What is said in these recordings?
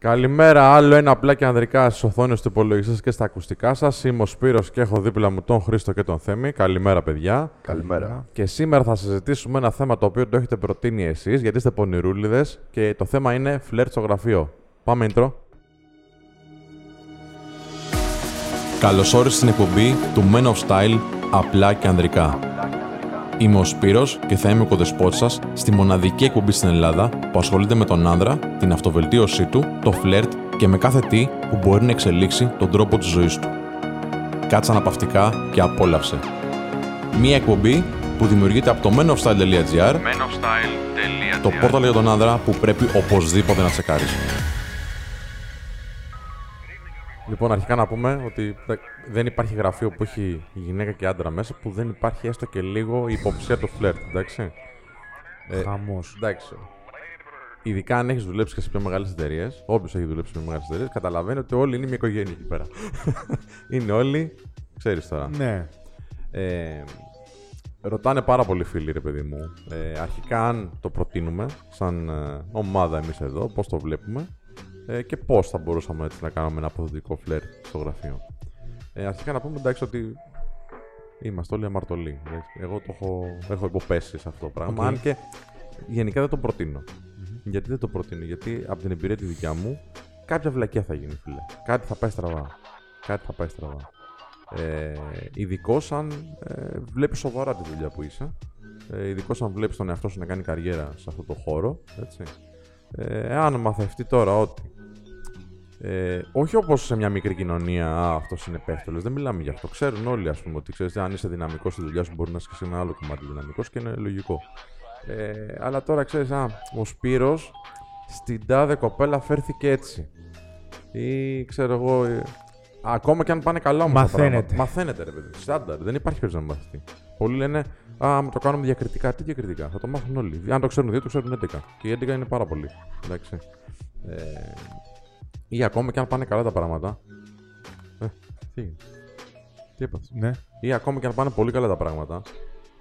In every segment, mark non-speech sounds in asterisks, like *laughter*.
Καλημέρα, άλλο ένα απλά και ανδρικά στις οθόνες του υπολογιστή και στα ακουστικά σας. Είμαι ο Σπύρος και έχω δίπλα μου τον Χρήστο και τον Θέμη. Καλημέρα, παιδιά. Καλημέρα. Και σήμερα θα συζητήσουμε ένα θέμα το οποίο το έχετε προτείνει εσείς, γιατί είστε πονηρούλιδες και το θέμα είναι φλερτ στο γραφείο. Πάμε intro. Καλώ όρισε στην εκπομπή του Men of Style απλά και ανδρικά. Είμαι ο Σπύρος και θα είμαι ο κοδεσπότης σας στη μοναδική εκπομπή στην Ελλάδα που ασχολείται με τον άνδρα, την αυτοβελτίωσή του, το φλερτ και με κάθε τι που μπορεί να εξελίξει τον τρόπο της ζωής του. Κάτσε αναπαυτικά και απόλαυσε. Μία εκπομπή που δημιουργείται από το menofstyle.gr το πόρταλ για τον άνδρα που πρέπει οπωσδήποτε να τσεκάρεις. Λοιπόν, αρχικά να πούμε ότι δεν υπάρχει γραφείο που έχει γυναίκα και άντρα μέσα που δεν υπάρχει έστω και λίγο υποψία του φλερτ, εντάξει. Ε, Χαμός. Εντάξει. Ειδικά αν έχεις δουλέψει και σε πιο μεγάλες εταιρείες, όποιος έχει δουλέψει σε πιο μεγάλες εταιρείες, καταλαβαίνει ότι όλοι είναι μια οικογένεια εκεί πέρα. *laughs* είναι όλοι, ξέρεις τώρα. Ναι. Ε, ρωτάνε πάρα πολλοί φίλοι, ρε παιδί μου. Ε, αρχικά, αν το προτείνουμε σαν ε, ομάδα εμείς εδώ, πώς το βλέπουμε ε, και πώς θα μπορούσαμε έτσι να κάνουμε ένα αποδοτικό φλερ στο γραφείο. Ε, αρχικά να πούμε εντάξει ότι είμαστε όλοι αμαρτωλοί. Εγώ το έχω, έχω υποπέσει σε αυτό το πράγμα. Αν και γενικά δεν το προτεινω Γιατί δεν το προτείνω, Γιατί από την εμπειρία τη δικιά μου κάποια βλακιά θα γίνει, φίλε. Κάτι θα πάει στραβά. Κάτι θα πάει στραβά. Ε, ειδικό αν ε, βλέπεις σοβαρά τη δουλειά που είσαι. Ε, ειδικό αν βλέπεις τον εαυτό σου να κάνει καριέρα σε αυτό το χώρο. Έτσι. Ε, αν μαθευτεί τώρα ότι ε, όχι όπως σε μια μικρή κοινωνία, Α, αυτός είναι πέφτολο. Δεν μιλάμε για αυτό. Ξέρουν όλοι, ας πούμε, ότι ξέρεις, αν είσαι δυναμικός στη δουλειά σου, μπορεί να είσαι ένα άλλο κομμάτι δυναμικός και είναι λογικό. Ε, αλλά τώρα ξέρεις, ο Σπύρος στην τάδε κοπέλα φέρθηκε έτσι. Ή ξέρω εγώ. Ε, ακόμα και αν πάνε καλά όμως. Μαθαίνετε. Μαθαίνετε, ρε παιδί. Στάνταρ. Δεν υπάρχει περίπτωση να μάθει. Πολλοί λένε Α, με το κάνουμε διακριτικά. Τι διακριτικά. Θα το μάθουν όλοι. Αν το ξέρουν δύο, το ξέρουν 11. Και οι 11 είναι πάρα πολύ. Εντάξει. Ε, ή ακόμα και αν πάνε καλά τα πράγματα. Ε, τι; Τι έπαθε. Ναι. Ή ακόμα και αν πάνε πολύ καλά τα πράγματα.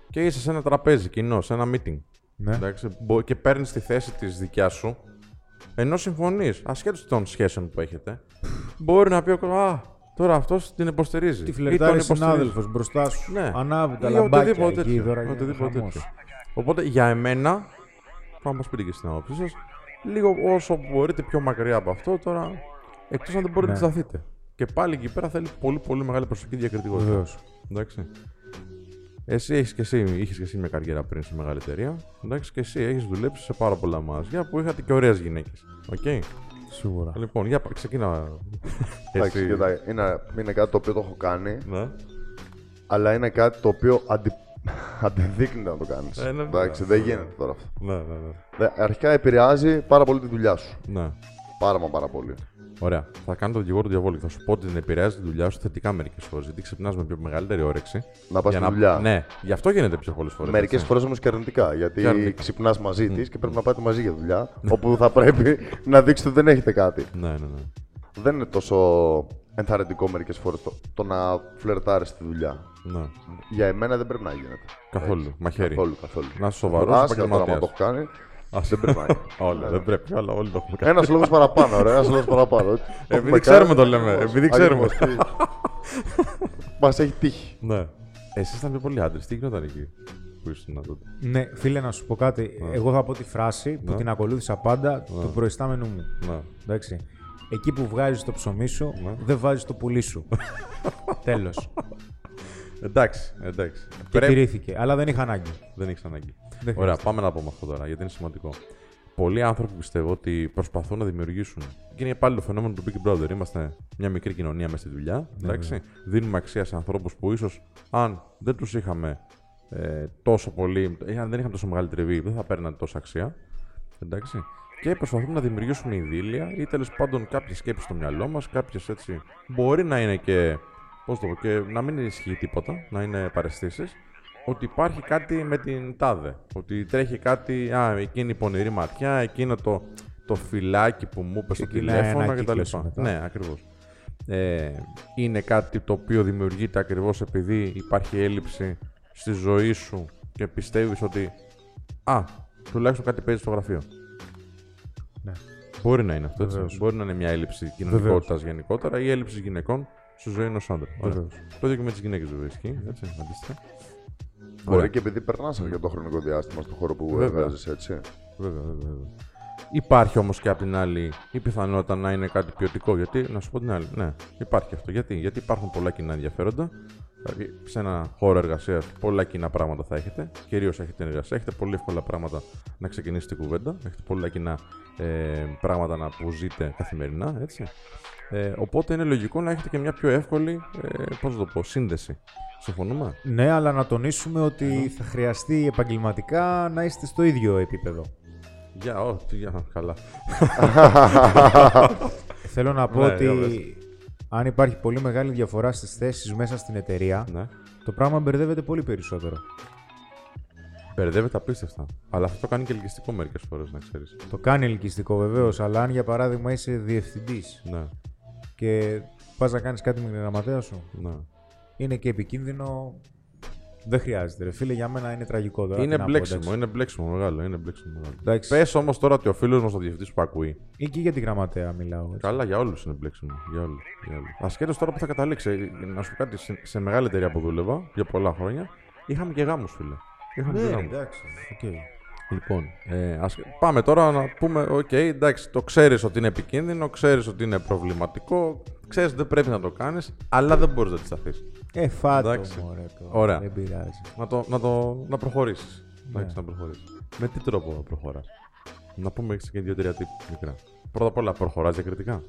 Και είσαι σε ένα τραπέζι κοινό, σε ένα meeting. Ναι. Εντάξει, και παίρνεις τη θέση της δικιάς σου. Ενώ συμφωνείς, ασχέτως των σχέσεων που έχετε, μπορεί να πει ο Α, τώρα αυτός την υποστηρίζει. Τη φλερτάρει συνάδελφος μπροστά σου. Ναι. Ανάβει τα λαμπάκια οτιδήποτε εκεί, οτιδήποτε τέτοιο. Οπότε για εμένα, θα μας πείτε και στην άποψή σας, λίγο όσο μπορείτε πιο μακριά από αυτό τώρα. Εκτός αν δεν μπορείτε να ναι. σταθείτε. Και πάλι εκεί πέρα θέλει πολύ πολύ μεγάλη προσοχή διακριτικότητα. Βεβαίως. Εντάξει. Εσύ έχεις και εσύ, είχες και εσύ μια καριέρα πριν σε μεγάλη εταιρεία. Εντάξει, και εσύ έχεις δουλέψει σε πάρα πολλά μαγαζιά που είχατε και ωραίες γυναίκες. OK. Okay. Σίγουρα. Λοιπόν, για ξεκινά. Εντάξει, είναι, είναι κάτι το οποίο το έχω κάνει. Ναι. Αλλά είναι κάτι το οποίο αντι, Αντενδείκνυται να το κάνεις. Ε, ναι, Εντάξει, δεν γίνεται τώρα αυτό. Ναι, ναι, ναι. Αρχικά επηρεάζει πάρα πολύ τη δουλειά σου. Ναι. Πάρα μα πάρα πολύ. Ωραία. Θα κάνω το δικηγόρο του διαβόλου. Θα σου πω ότι την επηρεάζει τη δουλειά σου θετικά μερικές φορές. Γιατί ξυπνάς με πιο μεγαλύτερη όρεξη. Να πας στη να... δουλειά. Ναι, γι' αυτό γίνεται πιο πολλές φορές. Μερικές φορές όμως και αρνητικά. Γιατί ξυπνάς μαζί της και πρέπει να πάτε μαζί για δουλειά. όπου θα πρέπει να δείξετε ότι δεν έχετε κάτι. Ναι, ναι, ναι. Δεν είναι τόσο ενθαρρυντικό μερικές φορές το, το να φλερτάρεις τη δουλειά. Ναι. Για εμένα δεν πρέπει να γίνεται. Καθόλου. Μαχαίρι. Καθόλου, καθόλου. Να είσαι σοβαρός. Άσχετα τώρα το έχω κάνει. *laughs* Δεν πρέπει να γίνει. δεν πρέπει, αλλά όλοι το έχουμε κάνει. Ένας λόγος παραπάνω, ρε. Ένας λόγος παραπάνω. Επειδή ξέρουμε το λέμε. Επειδή ξέρουμε. *laughs* Μας έχει τύχει. Ναι. Εσύ ήταν πιο πολύ άντρες. Τι γινόταν εκεί που ήσουν τότε. Ναι, φίλε, να σου πω κάτι. Εγώ θα πω τη φράση που την ακολούθησα πάντα του προϊστάμενου μου. Εντάξει. Εκεί που βγάζεις το ψωμί σου, δεν βάζεις το πουλί σου. *laughs* Τέλος. Εντάξει, εντάξει. Και Πρέπει... τηρήθηκε, αλλά δεν είχα ανάγκη. Δεν έχει ανάγκη. Δεν Ωραία, πάμε να πούμε αυτό τώρα, γιατί είναι σημαντικό. Πολλοί άνθρωποι πιστεύω ότι προσπαθούν να δημιουργήσουν. Και είναι πάλι το φαινόμενο του Big Brother. Είμαστε μια μικρή κοινωνία μέσα στη δουλειά. Ναι, εντάξει. Ναι. Δίνουμε αξία σε ανθρώπους που ίσως αν δεν τους είχαμε ε, τόσο πολύ, ε, αν δεν είχαμε τόσο μεγάλη τριβή, δεν θα παίρναν τόσο αξία. Εντάξει. Και προσπαθούμε να δημιουργήσουμε ειδήλια ή τέλος πάντων κάποιες σκέψεις στο μυαλό μας, κάποιες έτσι. Μπορεί να είναι και Πώς το πω, και να μην ισχύει τίποτα, να είναι παρεστήσεις, ότι υπάρχει κάτι με την τάδε. Ότι τρέχει κάτι, α, εκείνη η πονηρή ματιά, εκείνο το, το φυλάκι που μου είπε στο τηλέφωνο κτλ. Ναι, ακριβώς. Ε, είναι κάτι το οποίο δημιουργείται ακριβώς επειδή υπάρχει έλλειψη στη ζωή σου και πιστεύεις ότι. Α, τουλάχιστον κάτι παίζει στο γραφείο. Ναι. Μπορεί να είναι αυτό. Έτσι. Μπορεί να είναι μια έλλειψη κοινωνικότητας γενικότερα ή έλλειψη γυναικών στη ζωή ενός άντρα. Το ίδιο και με τις γυναίκες βέβαια ισχύει. Έτσι, αντίστοιχα. Μπορεί και επειδή περνάς για το χρονικό διάστημα στον χώρο που εργάζεσαι, έτσι. Βέβαια, βέβαια. Υπάρχει όμως και απ' την άλλη η πιθανότητα να είναι κάτι ποιοτικό. Γιατί, να σου πω την άλλη, ναι, υπάρχει αυτό. Γιατί, γιατί υπάρχουν πολλά κοινά ενδιαφέροντα. Δηλαδή, σε ένα χώρο εργασίας πολλά κοινά πράγματα θα έχετε. Κυρίως έχετε εργασία. Έχετε πολύ εύκολα πράγματα να ξεκινήσετε κουβέντα. Έχετε πολλά κοινά ε, πράγματα να που ζείτε καθημερινά. Έτσι. Ε, οπότε είναι λογικό να έχετε και μια πιο εύκολη ε, πώς το πω, σύνδεση. Συμφωνούμε; Ναι, αλλά να τονίσουμε ότι θα χρειαστεί επαγγελματικά να είστε στο ίδιο επίπεδο. Για, ό,τι, για, καλά. *laughs* Θέλω να πω ναι, ότι αν υπάρχει πολύ μεγάλη διαφορά στις θέσεις μέσα στην εταιρεία, ναι. το πράγμα μπερδεύεται πολύ περισσότερο. Μπερδεύεται απίστευτα. Αλλά αυτό το κάνει και ελκυστικό μερικές φορές, να ξέρεις. Το κάνει ελκυστικό βεβαίως, αλλά αν για παράδειγμα είσαι διευθυντής ναι. και πας να κάνεις κάτι με την γραμματέα σου, ναι. είναι και επικίνδυνο δεν χρειάζεται. Ρε. Φίλε, για μένα είναι τραγικό τώρα. Είναι μπλέξιμο, είναι μπλέξιμο μεγάλο. Είναι μπλέξιμο μεγάλο. Πες όμως τώρα ότι ο φίλος μας ο διευθυντής που ακούει. Ή και για τη γραμματέα μιλάω. Έτσι. Καλά, για όλους είναι μπλέξιμο. Για όλους. Ασχέτως τώρα που θα καταλήξει. Να σου πω κάτι, σε, σε μεγάλη εταιρεία που δούλευα για πολλά χρόνια, είχαμε και γάμους, φίλε. Είχαμε ναι, και γάμους. Εντάξει. Okay. Λοιπόν, ε, ας... πάμε τώρα να πούμε, OK, okay, εντάξει, το ξέρεις ότι είναι επικίνδυνο, ξέρεις ότι είναι προβληματικό, ξέρεις ότι δεν πρέπει να το κάνεις, αλλά δεν μπορείς να αντισταθείς. Ε, φάτο, μωρέ, Ωραία. Δεν πειράζει. Να, το, να, το, να προχωρήσεις. Ναι. να προχωρήσεις. Με τι τρόπο προχωράς; Να πούμε έτσι και δύο-τρία tips μικρά. Πρώτα απ' όλα, προχωράς διακριτικά.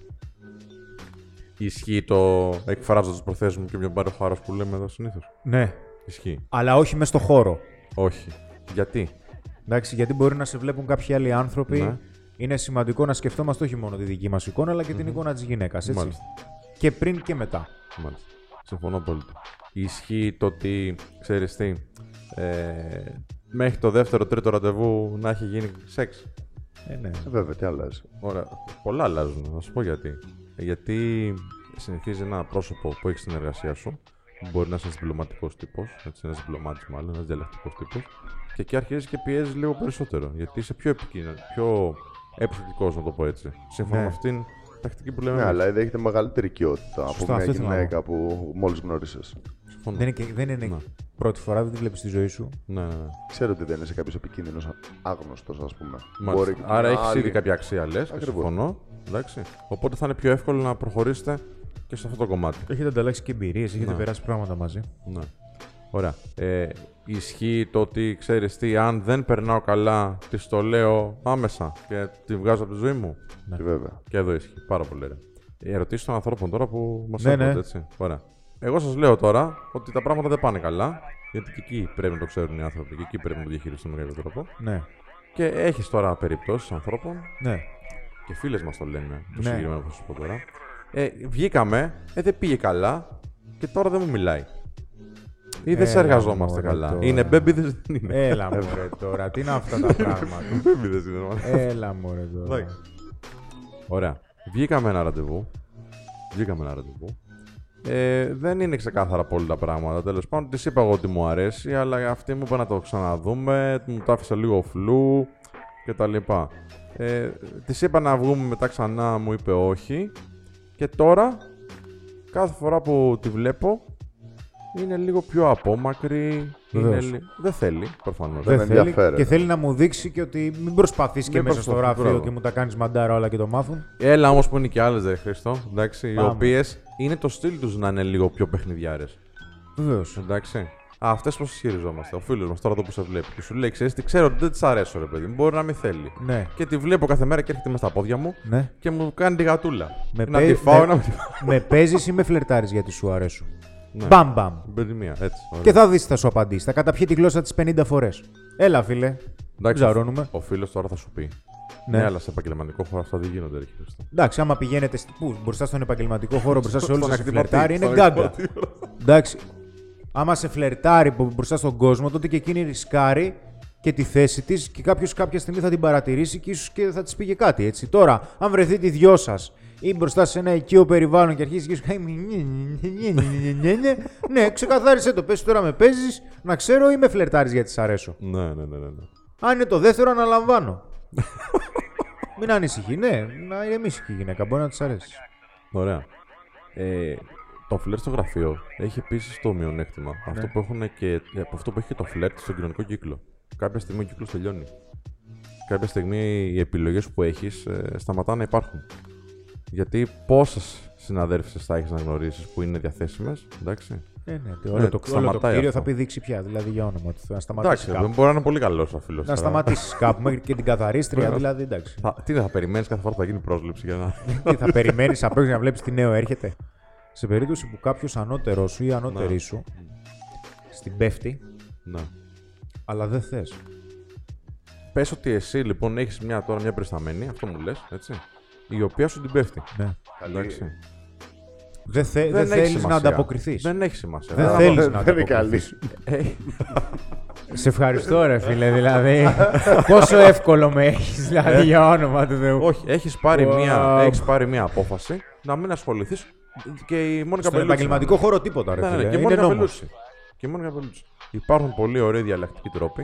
Ισχύει το εκφράζω τι προθέσει μου και μια πάρει χάρος που λέμε εδώ συνήθως; Ναι. Ισχύει. Αλλά όχι μες στο χώρο. Όχι. Γιατί; Εντάξει, γιατί μπορεί να σε βλέπουν κάποιοι άλλοι άνθρωποι. Ναι. Είναι σημαντικό να σκεφτόμαστε όχι μόνο τη δική μας εικόνα, αλλά και την εικόνα της γυναίκας. Και πριν και μετά. Μάλιστα. Συμφωνώ πολύ. Ισχύει το ότι, ξέρεις τι, ε, μέχρι το δεύτερο, τρίτο ραντεβού να έχει γίνει σεξ. Ε, ναι. Ε, βέβαια, τι αλλάζει. Ωραία. Πολλά αλλάζουν. Να σου πω γιατί. Γιατί συνηθίζει ένα πρόσωπο που έχεις στην εργασία σου. Μπορεί να είσαι ένας διπλωματικός τύπος, ένας διπλωμάτης μάλλον, ένας διαλεκτικό τύπος. Και εκεί αρχίζεις και πιέζεις λίγο περισσότερο. Γιατί είσαι πιο επικίνδυνο, πιο επιθετικό, να το πω έτσι. Σύμφωνα ναι. με αυτήν τακτική που λέμε. Ναι, αλλά δεν έχετε μεγαλύτερη οικειότητα από μια γυναίκα που μόλις γνώρισε. Δεν είναι, δεν είναι ναι. πρώτη φορά, δεν τη βλέπεις στη ζωή σου. Ναι, ναι, ναι. Ξέρω ότι δεν είσαι κάποιος επικίνδυνος άγνωστος, ας πούμε. Μπορεί Άρα έχεις άλλη... ήδη κάποια αξία, λες. Συμφωνώ. Εντάξει. Οπότε θα είναι πιο εύκολο να προχωρήσετε και σε αυτό το κομμάτι. Έχετε ανταλλάξει και εμπειρίες, έχετε ναι. περάσει πράγματα μαζί. Ναι. Ωραία. Ε, ισχύει το ότι ξέρεις τι, αν δεν περνάω καλά, τη το λέω άμεσα και τη βγάζω από τη ζωή μου. Ναι. Και βέβαια. Και εδώ ισχύει. Πάρα πολύ ωραία. Οι ερωτήσεις των ανθρώπων τώρα που μας ναι, ναι. έτσι. Ωραία. Εγώ σας λέω τώρα ότι τα πράγματα δεν πάνε καλά. Γιατί και εκεί πρέπει να το ξέρουν οι άνθρωποι και εκεί πρέπει να το διαχειριστούν με κάποιο τρόπο. Ναι. Και έχεις τώρα περιπτώσεις ανθρώπων. Ναι. Και φίλες μας το λένε. Το ναι. συγκεκριμένο που σα πω τώρα. Ε, βγήκαμε, ε, δεν πήγε καλά και τώρα δεν μου μιλάει. Ή δεν σε εργαζόμαστε καλά. Τώρα. Είναι μπέμπιδε, δεν είναι. Έλα μωρέ τώρα, τι είναι αυτά τα πράγματα; Μπέμπιδε είναι. Έλα μωρέ τώρα. Ωραία. Βγήκαμε ένα ραντεβού. Βγήκαμε ένα ραντεβού. Ε, δεν είναι ξεκάθαρα πολύ τα πράγματα. Τέλος πάντων, τη είπα εγώ ότι μου αρέσει, αλλά αυτή μου είπε να το ξαναδούμε. Μου το άφησα λίγο φλού κτλ. Ε, τη είπα να βγούμε μετά ξανά, μου είπε όχι. Και τώρα, κάθε φορά που τη βλέπω, είναι λίγο πιο απόμακρη. Είναι... Δεν θέλει, προφανώς. Δεν, θέλει και θέλει να μου δείξει και ότι μην προσπαθείς και μέσα στο γραφείο και μου τα κάνεις μαντάρα όλα και το μάθουν. Έλα όμως που είναι και άλλες, δε Χριστό. Εντάξει, οι οποίες είναι το στυλ τους να είναι λίγο πιο παιχνιδιάρες. Βεβαίως. Εντάξει. Αυτές πώς ισχυριζόμαστε. Ο φίλος μας τώρα εδώ που σε βλέπει και σου λέει: Ξέρεις τι ξέρω ότι δεν της αρέσω, ρε παιδί μου. Μπορεί να μην θέλει. Ναι. Και τη βλέπω κάθε μέρα και έρχεται με στα πόδια μου ναι. και μου κάνει τη γατούλα. Με να τη φάω, με... να με παίζεις ή με φλερτάρεις γιατί σου αρέσω. Ναι. Μπαμ μπαμ. έτσι. Και θα δεις, θα σου απαντήσει. Θα καταπιεί τη γλώσσα της 50 φορές. Έλα, φίλε. Εντάξει, Ψαρώνουμε. Ο φίλος τώρα θα σου πει. Ναι. ναι, αλλά σε επαγγελματικό χώρο αυτά δεν γίνονται. Εντάξει, άμα πηγαίνετε πού, μπροστά στον επαγγελματικό χώρο, μπροστά σε *laughs* όλους σα φλερτάρει, είναι γκάγκα. Εντάξει. Άμα σε φλερτάρει μπροστά στον κόσμο, τότε και εκείνη ρισκάρει και τη θέση της και κάποιος κάποια στιγμή θα την παρατηρήσει και ίσως και θα της πήγε κάτι έτσι. Τώρα, αν βρεθεί τη δυο σας ή μπροστά σε ένα οικείο περιβάλλον και αρχίσει και σου Ναι, ξεκαθάρισε το. Πες τώρα με παίζεις, να ξέρω ή με φλερτάρεις γιατί σ' αρέσω. Ναι, ναι, ναι, ναι. Αν είναι το δεύτερο, αναλαμβάνω. Μην ανησυχεί, ναι, να ηρεμήσει και η γυναίκα. Μπορεί να της αρέσει. Ωραία. Ε, το φλερτ στο γραφείο έχει επίσης το μειονέκτημα. Αυτό που έχουν και, από αυτό που έχει και το φλερτ στον κοινωνικό κύκλο. Κάποια στιγμή ο κύκλος τελειώνει. Κάποια στιγμή οι επιλογές που έχεις ε, σταματάνε να υπάρχουν. Γιατί πόσες συναδέλφισες θα έχεις να γνωρίσεις που είναι διαθέσιμες, εντάξει. Ε, ναι, Ναι, όλο, το, όλο το σταματάει κτίριο αυτό. θα πει δείξει πια. Δηλαδή για όνομα του. Να σταματήσει Εντάξει, κάπου. δεν μπορεί να είναι πολύ καλός ο φίλος. Να σταματήσεις κάπου *laughs* μέχρι και την καθαρίστρια. Βέβαια. δηλαδή εντάξει. Τι δεν θα περιμένεις κάθε φορά που θα γίνει πρόσληψη για να. Τι θα *laughs* περιμένεις απ' έξω να βλέπεις τι νέο έρχεται. Σε περίπτωση που κάποιος ανώτερό σου ή ανώτερη Ναι. σου στην πέφτει, ναι. αλλά δεν θες. Πες ότι εσύ λοιπόν έχεις μια τώρα μια περισταμένη, αυτό μου λες, έτσι. Η οποία σου την πέφτει. Ναι. Εντάξει. Δεν, θε, δεν, έχει θέλεις να σημασία. ανταποκριθείς. Δεν έχει σημασία. Δεν Δεν θέλεις δεν να είναι καλή. ανταποκριθείς. Ε, *laughs* Σε ευχαριστώ, ρε φίλε. Δηλαδή, πόσο εύκολο με έχεις, δηλαδή, για όνομα του Θεού. όχι, έχεις πάρει, Wow. μια, έχεις πάρει μια απόφαση να μην ασχοληθείς και η Μόνικα Στον Μπελούτσι. επαγγελματικό χώρο τίποτα, ρε Ναι, ναι, φίλε. ναι, και η Είναι Μόνικα νόμος. Μπελούτσι. Και η Μόνικα Μπελούτσι. Υπάρχουν πολύ ωραίοι διαλεκτικοί τρόποι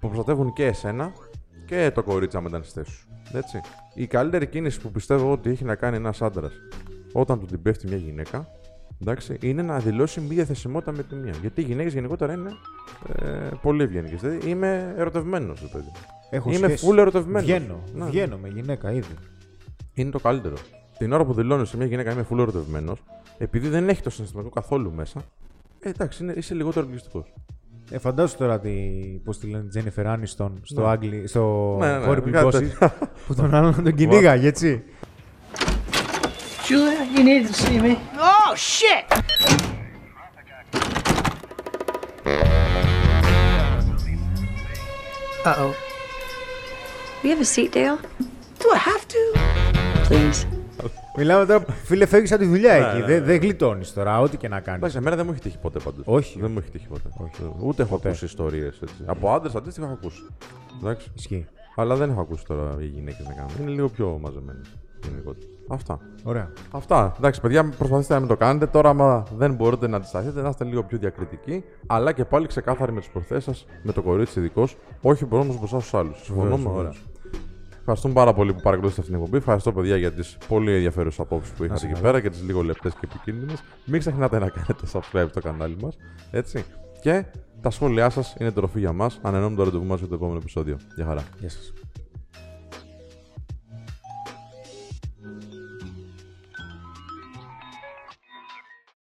που προστατεύουν και εσένα και το κορίτσι μεταναστέ σου. Έτσι. Η καλύτερη κίνηση που πιστεύω ότι έχει να κάνει ένας άντρας όταν του την πέφτει μια γυναίκα εντάξει, είναι να δηλώσει μη διαθεσιμότητα με τη μία. Γιατί οι γυναίκες γενικότερα είναι ε, πολύ ευγενικές. Δηλαδή είμαι ερωτευμένος, παιδί. Έχω Είμαι σχέση. full ερωτευμένος. Βγαίνω. Ναι. Βγαίνω με γυναίκα ήδη. Είναι το καλύτερο. Την ώρα που δηλώνει σε μια γυναίκα είμαι full ερωτευμένος, επειδή δεν έχει το συναισθηματικό καθόλου μέσα, ε, εντάξει, είναι, είσαι λιγότερο εγκλειστικό. Ε, φαντάσου τώρα τη, πώς τη λένε, Τζένιφερ Άνιστον στο, Ναι. Άγγλι, στο Ναι, ναι, ναι, Horrible κάτι Bosses, τέτοιο. που τον άλλον τον κυνήγαγε, έτσι. Julia, you need to see me. Oh, shit! Uh oh. We have a seat, Dale? Do I have to? Please. Μιλάμε τώρα, φίλε, φεύγεις από τη δουλειά Ναι, εκεί. ναι, Δεν δεν γλιτώνεις τώρα, ό,τι και να κάνεις. Εντάξει, εμένα δεν μου έχει τύχει ποτέ πάντω. Όχι. Δεν μου έχει τύχει ποτέ. Όχι. Ούτε έχω Ποτέ. ακούσει ιστορίες έτσι. Από άντρες αντίστοιχα έχω ακούσει. Εντάξει. Ισχύει. Αλλά δεν έχω ακούσει τώρα οι γυναίκες να κάνουν. Είναι λίγο πιο μαζεμένε γενικότερα. Αυτά. Ωραία. Αυτά. Εντάξει, παιδιά, προσπαθήστε να μην το κάνετε. Τώρα, άμα δεν μπορείτε να αντισταθείτε, να είστε λίγο πιο διακριτικοί. Αλλά και πάλι ξεκάθαροι με τις προθέσεις σας, με το κορίτσι ειδικώ. Όχι μόνο μπροστά στους άλλους. Συμφωνούμε. Βεβαίως, Ωραία. Ευχαριστούμε πάρα πολύ που παρακολουθήσατε αυτήν την εκπομπή. Ευχαριστώ, παιδιά, για τις πολύ ενδιαφέρουσες απόψεις που είχατε σε εκεί καλά. πέρα και τις λίγο λεπτές και επικίνδυνες. Μην ξεχνάτε να κάνετε subscribe στο κανάλι μας. Έτσι. Και τα σχόλιά σας είναι τροφή για μας. Ανενώνουμε το ραντεβού μας για το επόμενο επεισόδιο. Γεια χαρά. Γεια σας.